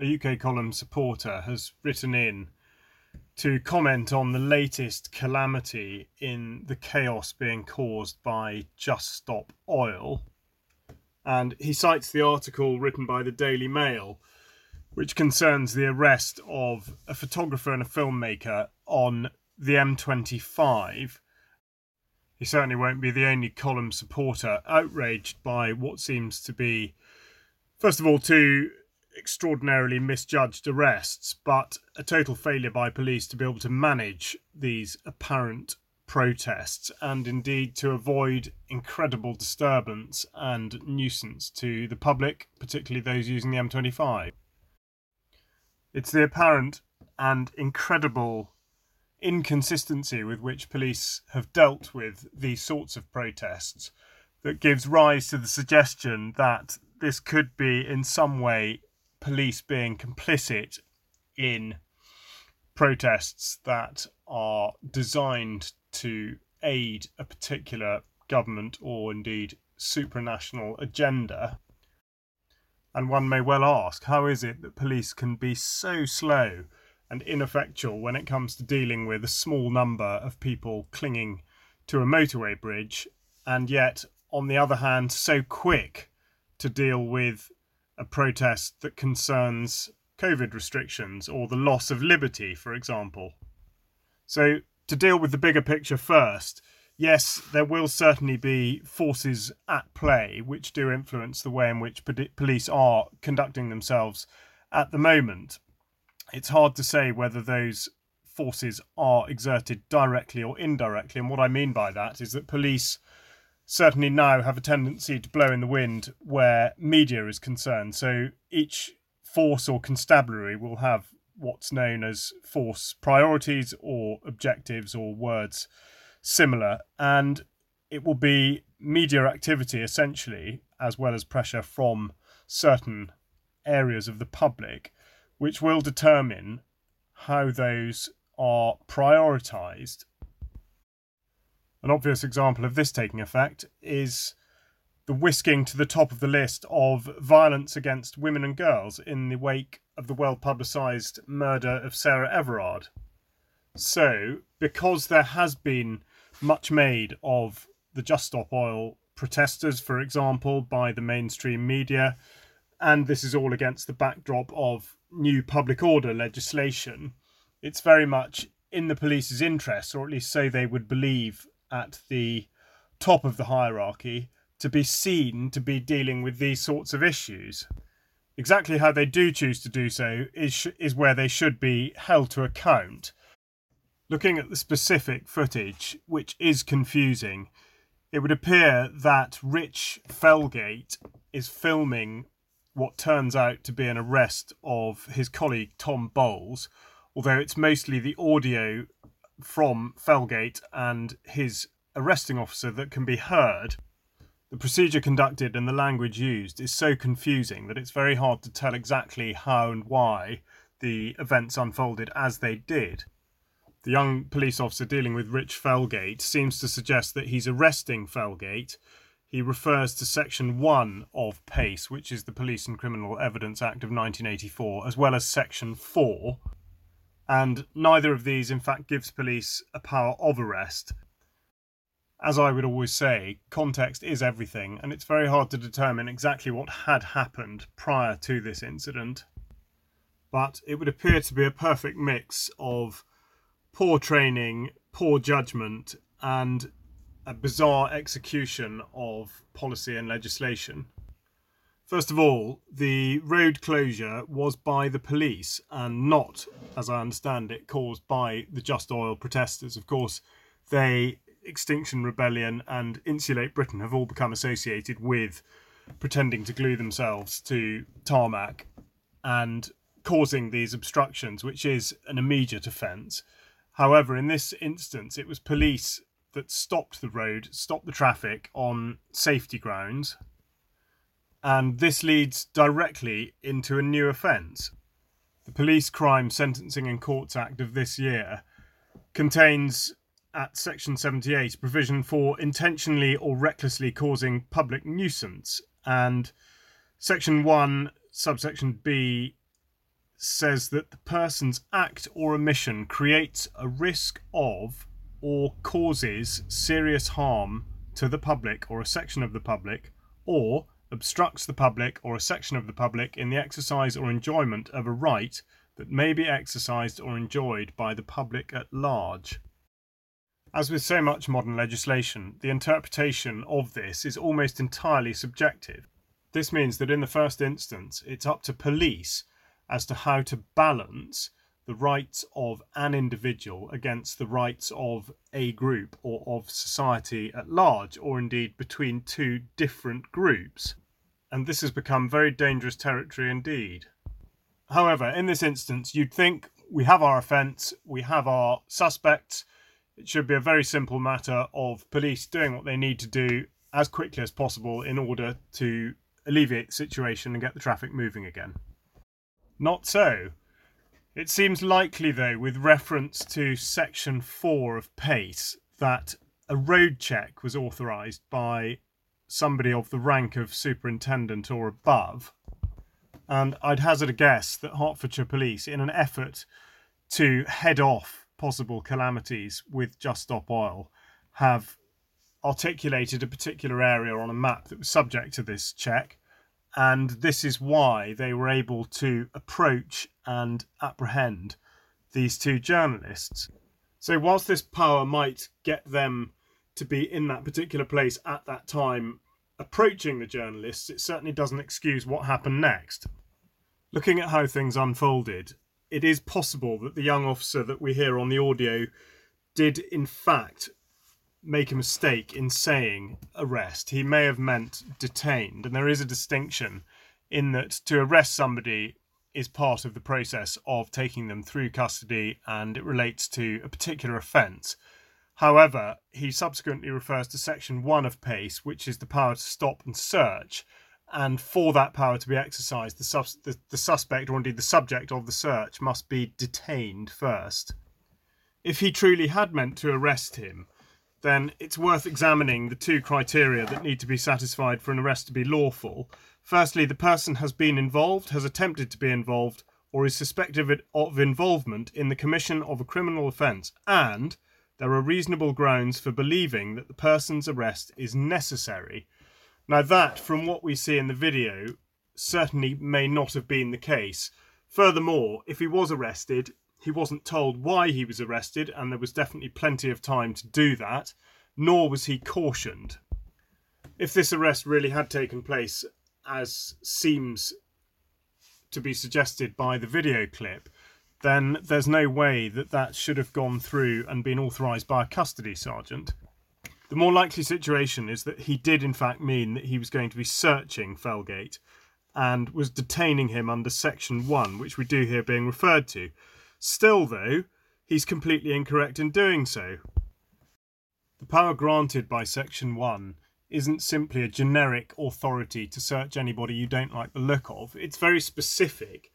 a UK column supporter, has written in to comment on the latest calamity in the chaos being caused by Just Stop Oil. And he cites the article written by the Daily Mail, which concerns the arrest of a photographer and a filmmaker on the M25. He certainly won't be the only column supporter outraged by what seems to be, first of all, two extraordinarily misjudged arrests, but a total failure by police to be able to manage these apparent protests and indeed to avoid incredible disturbance and nuisance to the public, particularly those using the M25. It's the apparent and incredible inconsistency with which police have dealt with these sorts of protests that gives rise to the suggestion that this could be in some way police being complicit in protests that are designed to aid a particular government or indeed supranational agenda. And one may well ask how is it that police can be so slow and ineffectual when it comes to dealing with a small number of people clinging to a motorway bridge, and yet, on the other hand, so quick to deal with a protest that concerns COVID restrictions or the loss of liberty, for example. So, to deal with the bigger picture first, yes, there will certainly be forces at play which do influence the way in which police are conducting themselves at the moment it's hard to say whether those forces are exerted directly or indirectly. And what I mean by that is that police certainly now have a tendency to blow in the wind where media is concerned. So each force or constabulary will have what's known as force priorities or objectives or words similar. And it will be media activity essentially, as well as pressure from certain areas of the public which will determine how those are prioritized. An obvious example of this taking effect is the whisking to the top of the list of violence against women and girls in the wake of the well publicised murder of Sarah Everard. So, because there has been much made of the Just Stop Oil protesters, for example, by the mainstream media, and this is all against the backdrop of new public order legislation, it's very much in the police's interest, or at least so they would believe at the top of the hierarchy, to be seen to be dealing with these sorts of issues. Exactly how they do choose to do so is, is where they should be held to account. Looking at the specific footage, which is confusing, it would appear that Rich Felgate is filming what turns out to be an arrest of his colleague Tom Bowles, although it's mostly the audio from Felgate and his arresting officer that can be heard. The procedure conducted and the language used is so confusing that it's very hard to tell exactly how and why the events unfolded as they did. The young police officer dealing with Rich Felgate seems to suggest that he's arresting Felgate he refers to Section 1 of PACE, which is the Police and Criminal Evidence Act of 1984, as well as Section 4. And neither of these, in fact, gives police a power of arrest. As I would always say, context is everything, and it's very hard to determine exactly what had happened prior to this incident. But it would appear to be a perfect mix of poor training, poor judgment, and a bizarre execution of policy and legislation. First of all, the road closure was by the police and not, as I understand it, caused by the Just Oil protesters. Of course, they, Extinction Rebellion, and Insulate Britain have all become associated with pretending to glue themselves to tarmac and causing these obstructions, which is an immediate offence. However, in this instance, it was police that stopped the road, stopped the traffic on safety grounds. And this leads directly into a new offence. The Police Crime Sentencing and Courts Act of this year contains at section 78 provision for intentionally or recklessly causing public nuisance and section 1 subsection b says that the person's act or omission creates a risk of or causes serious harm to the public or a section of the public, or obstructs the public or a section of the public in the exercise or enjoyment of a right that may be exercised or enjoyed by the public at large. As with so much modern legislation, the interpretation of this is almost entirely subjective. This means that in the first instance, it's up to police as to how to balance the rights of an individual against the rights of a group or of society at large, or indeed between two different groups. And this has become very dangerous territory indeed. However, in this instance, you'd think we have our offence, we have our suspects. It should be a very simple matter of police doing what they need to do as quickly as possible in order to alleviate the situation and get the traffic moving again. Not so. It seems likely, though, with reference to Section 4 of PACE, that a road check was authorised by somebody of the rank of superintendent or above. And I'd hazard a guess that Hertfordshire Police, in an effort to head off possible calamities with Just Stop Oil, have articulated a particular area on a map that was subject to this check and this is why they were able to approach and apprehend these two journalists. So, whilst this power might get them to be in that particular place at that time approaching the journalists, it certainly doesn't excuse what happened next. Looking at how things unfolded, it is possible that the young officer that we hear on the audio did, in fact, make a mistake in saying arrest. He may have meant detained, and there is a distinction in that to arrest somebody is part of the process of taking them through custody and it relates to a particular offence. However, he subsequently refers to section 1 of PACE, which is the power to stop and search. And for that power to be exercised, the, sus- the, the suspect, or indeed the subject of the search, must be detained first. If he truly had meant to arrest him, then it's worth examining the two criteria that need to be satisfied for an arrest to be lawful. Firstly, the person has been involved, has attempted to be involved, or is suspected of involvement in the commission of a criminal offence, and there are reasonable grounds for believing that the person's arrest is necessary. Now, that, from what we see in the video, certainly may not have been the case. Furthermore, if he was arrested, he wasn't told why he was arrested, and there was definitely plenty of time to do that, nor was he cautioned. If this arrest really had taken place, as seems to be suggested by the video clip, then there's no way that that should have gone through and been authorised by a custody sergeant. The more likely situation is that he did, in fact, mean that he was going to be searching Felgate and was detaining him under Section 1, which we do hear being referred to. Still, though, he's completely incorrect in doing so. The power granted by Section 1 isn't simply a generic authority to search anybody you don't like the look of, it's very specific.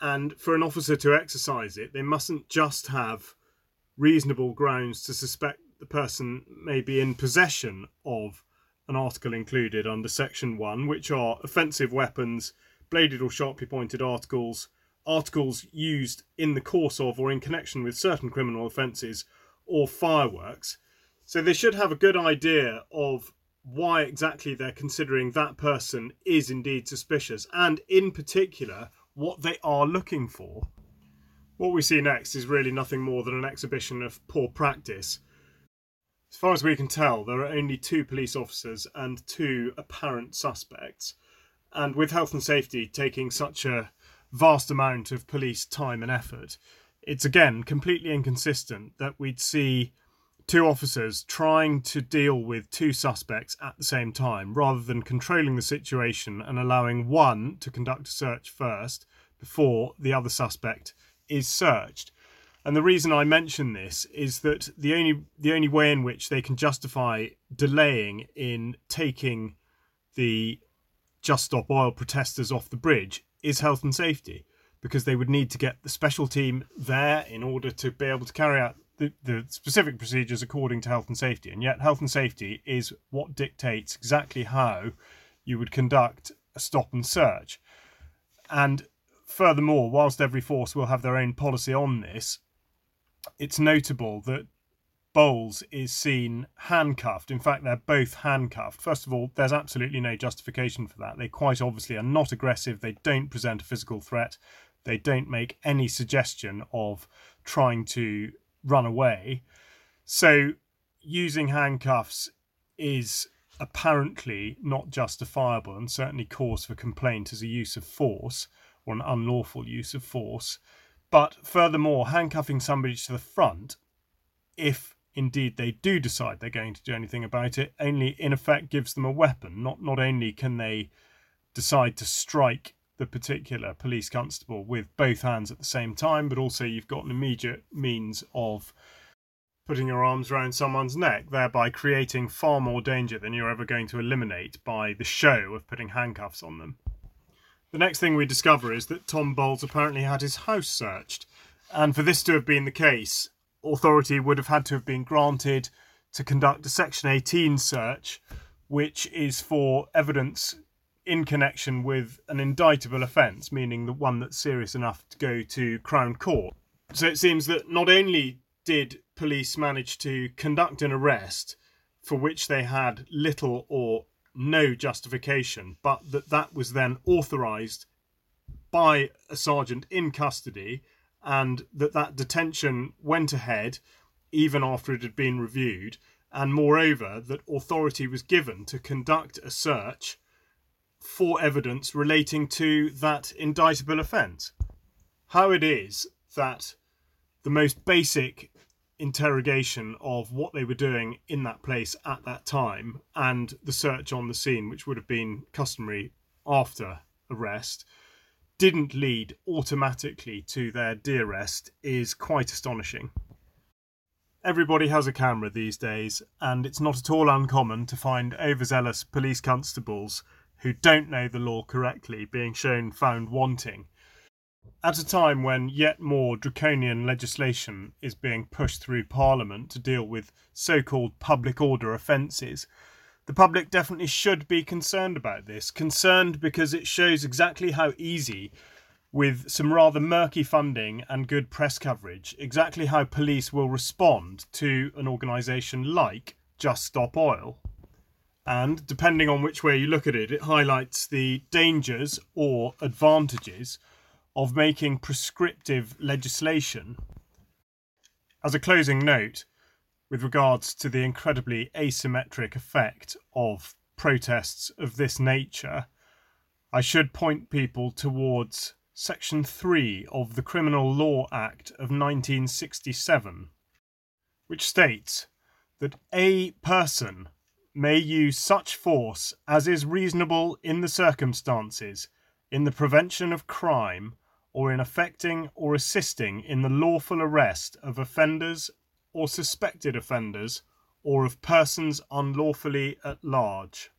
And for an officer to exercise it, they mustn't just have reasonable grounds to suspect the person may be in possession of an article included under Section 1, which are offensive weapons, bladed or sharply pointed articles, articles used in the course of or in connection with certain criminal offences or fireworks. So they should have a good idea of why exactly they're considering that person is indeed suspicious and, in particular, what they are looking for. What we see next is really nothing more than an exhibition of poor practice. As far as we can tell, there are only two police officers and two apparent suspects. And with health and safety taking such a vast amount of police time and effort. It's again completely inconsistent that we'd see two officers trying to deal with two suspects at the same time rather than controlling the situation and allowing one to conduct a search first before the other suspect is searched. And the reason I mention this is that the only the only way in which they can justify delaying in taking the Just Stop Oil protesters off the bridge is health and safety because they would need to get the special team there in order to be able to carry out the, the specific procedures according to health and safety. And yet, health and safety is what dictates exactly how you would conduct a stop and search. And furthermore, whilst every force will have their own policy on this, it's notable that Bowles is seen handcuffed. In fact, they're both handcuffed. First of all, there's absolutely no justification for that. They quite obviously are not aggressive. They don't present a physical threat. They don't make any suggestion of trying to run away. So, using handcuffs is apparently not justifiable and certainly cause for complaint as a use of force or an unlawful use of force. But furthermore, handcuffing somebody to the front, if indeed they do decide they're going to do anything about it, only in effect gives them a weapon. Not not only can they decide to strike the particular police constable with both hands at the same time, but also you've got an immediate means of putting your arms around someone's neck, thereby creating far more danger than you're ever going to eliminate by the show of putting handcuffs on them. The next thing we discover is that Tom Bowles apparently had his house searched, and for this to have been the case, authority would have had to have been granted to conduct a Section 18 search, which is for evidence in connection with an indictable offence, meaning the one that's serious enough to go to Crown Court. So it seems that not only did police manage to conduct an arrest for which they had little or no justification, but that that was then authorised by a sergeant in custody, and that that detention went ahead even after it had been reviewed, and moreover that authority was given to conduct a search for evidence relating to that indictable offence. How it is that the most basic interrogation of what they were doing in that place at that time and the search on the scene, which would have been customary after arrest, didn't lead automatically to their de-arrest is quite astonishing. Everybody has a camera these days, and it's not at all uncommon to find overzealous police constables who don't know the law correctly being shown found wanting at a time when yet more draconian legislation is being pushed through Parliament to deal with so called public order offences, the public definitely should be concerned about this. Concerned because it shows exactly how easy, with some rather murky funding and good press coverage, exactly how police will respond to an organisation like Just Stop Oil. And depending on which way you look at it, it highlights the dangers or advantages of making prescriptive legislation. As a closing note, with regards to the incredibly asymmetric effect of protests of this nature, I should point people towards Section 3 of the Criminal Law Act of 1967, which states that a person may use such force as is reasonable in the circumstances in the prevention of crime or in effecting or assisting in the lawful arrest of offenders or suspected offenders or of persons unlawfully at large.